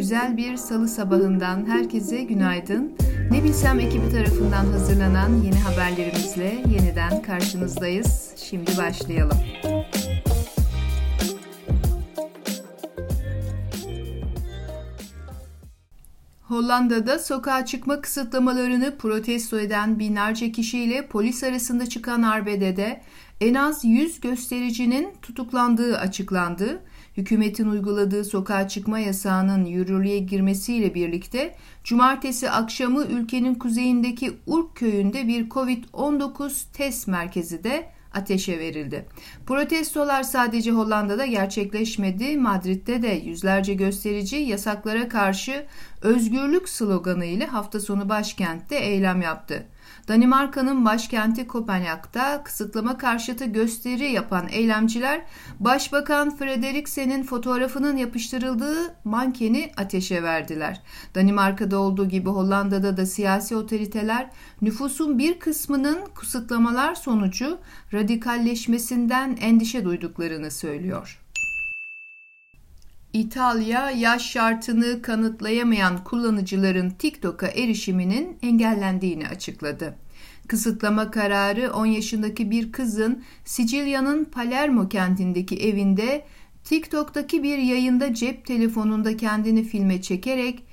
Güzel bir salı sabahından herkese günaydın. Ne bilsem ekibi tarafından hazırlanan yeni haberlerimizle yeniden karşınızdayız. Şimdi başlayalım. Hollanda'da sokağa çıkma kısıtlamalarını protesto eden binlerce kişiyle polis arasında çıkan arbedede en az 100 göstericinin tutuklandığı açıklandı. Hükümetin uyguladığı sokağa çıkma yasağının yürürlüğe girmesiyle birlikte cumartesi akşamı ülkenin kuzeyindeki Urk köyünde bir Covid-19 test merkezi de ateşe verildi. Protestolar sadece Hollanda'da gerçekleşmedi. Madrid'de de yüzlerce gösterici yasaklara karşı özgürlük sloganı ile hafta sonu başkentte eylem yaptı. Danimarka'nın başkenti Kopenhag'da kısıtlama karşıtı gösteri yapan eylemciler Başbakan Frederiksen'in fotoğrafının yapıştırıldığı mankeni ateşe verdiler. Danimarka'da olduğu gibi Hollanda'da da siyasi otoriteler nüfusun bir kısmının kısıtlamalar sonucu radikalleşmesinden endişe duyduklarını söylüyor. İtalya yaş şartını kanıtlayamayan kullanıcıların TikTok'a erişiminin engellendiğini açıkladı. Kısıtlama kararı 10 yaşındaki bir kızın Sicilya'nın Palermo kentindeki evinde TikTok'taki bir yayında cep telefonunda kendini filme çekerek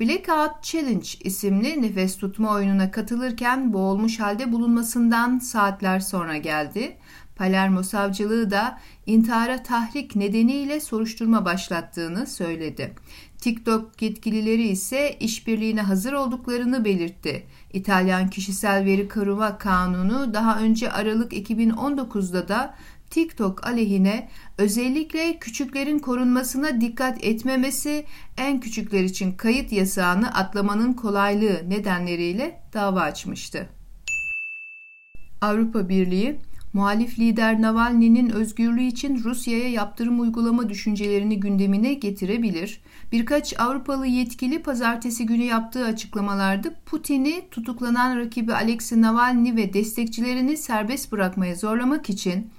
Blackout Challenge isimli nefes tutma oyununa katılırken boğulmuş halde bulunmasından saatler sonra geldi. Palermo savcılığı da intihara tahrik nedeniyle soruşturma başlattığını söyledi. TikTok yetkilileri ise işbirliğine hazır olduklarını belirtti. İtalyan Kişisel Veri Koruma Kanunu daha önce Aralık 2019'da da TikTok aleyhine özellikle küçüklerin korunmasına dikkat etmemesi, en küçükler için kayıt yasağını atlamanın kolaylığı nedenleriyle dava açmıştı. Avrupa Birliği muhalif lider Navalny'nin özgürlüğü için Rusya'ya yaptırım uygulama düşüncelerini gündemine getirebilir. Birkaç Avrupalı yetkili pazartesi günü yaptığı açıklamalarda Putin'i tutuklanan rakibi Alexei Navalny ve destekçilerini serbest bırakmaya zorlamak için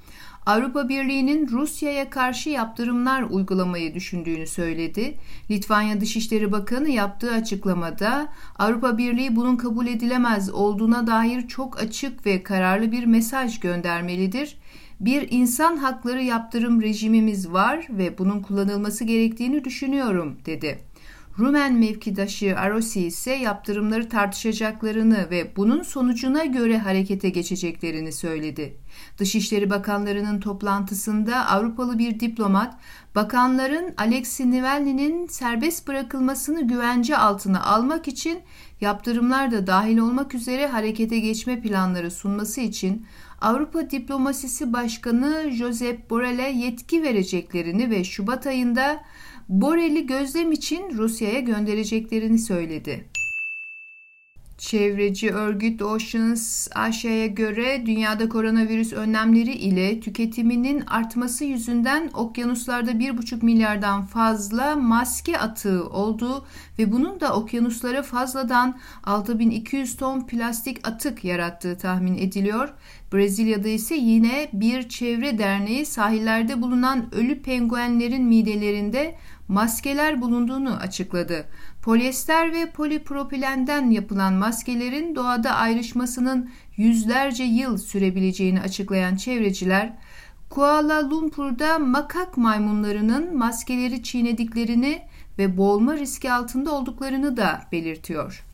Avrupa Birliği'nin Rusya'ya karşı yaptırımlar uygulamayı düşündüğünü söyledi. Litvanya Dışişleri Bakanı yaptığı açıklamada Avrupa Birliği bunun kabul edilemez olduğuna dair çok açık ve kararlı bir mesaj göndermelidir. Bir insan hakları yaptırım rejimimiz var ve bunun kullanılması gerektiğini düşünüyorum dedi. Rumen mevkidaşı Arosi ise yaptırımları tartışacaklarını ve bunun sonucuna göre harekete geçeceklerini söyledi. Dışişleri Bakanlarının toplantısında Avrupalı bir diplomat, bakanların Alexei Navalny'nin serbest bırakılmasını güvence altına almak için yaptırımlar da dahil olmak üzere harekete geçme planları sunması için Avrupa Diplomasisi Başkanı Josep Borrell'e yetki vereceklerini ve Şubat ayında Borel'i gözlem için Rusya'ya göndereceklerini söyledi. Çevreci örgüt Oceans AŞ'ye göre dünyada koronavirüs önlemleri ile tüketiminin artması yüzünden okyanuslarda 1,5 milyardan fazla maske atığı olduğu ve bunun da okyanuslara fazladan 6200 ton plastik atık yarattığı tahmin ediliyor. Brezilya'da ise yine bir çevre derneği sahillerde bulunan ölü penguenlerin midelerinde maskeler bulunduğunu açıkladı. Polyester ve polipropilenden yapılan maskelerin doğada ayrışmasının yüzlerce yıl sürebileceğini açıklayan çevreciler, Kuala Lumpur'da makak maymunlarının maskeleri çiğnediklerini ve boğulma riski altında olduklarını da belirtiyor.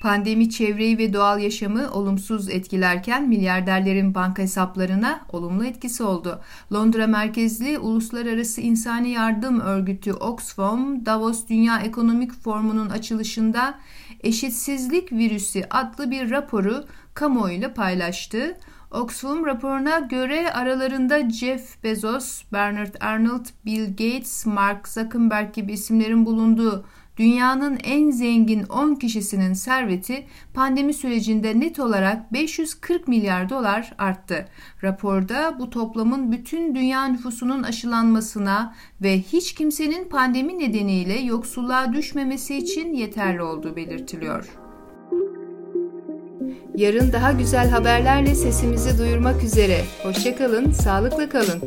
Pandemi çevreyi ve doğal yaşamı olumsuz etkilerken milyarderlerin banka hesaplarına olumlu etkisi oldu. Londra merkezli Uluslararası İnsani Yardım Örgütü Oxfam, Davos Dünya Ekonomik Forumu'nun açılışında Eşitsizlik Virüsü adlı bir raporu kamuoyuyla paylaştı. Oxfam raporuna göre aralarında Jeff Bezos, Bernard Arnold, Bill Gates, Mark Zuckerberg gibi isimlerin bulunduğu dünyanın en zengin 10 kişisinin serveti pandemi sürecinde net olarak 540 milyar dolar arttı. Raporda bu toplamın bütün dünya nüfusunun aşılanmasına ve hiç kimsenin pandemi nedeniyle yoksulluğa düşmemesi için yeterli olduğu belirtiliyor. Yarın daha güzel haberlerle sesimizi duyurmak üzere. Hoşçakalın, sağlıkla kalın.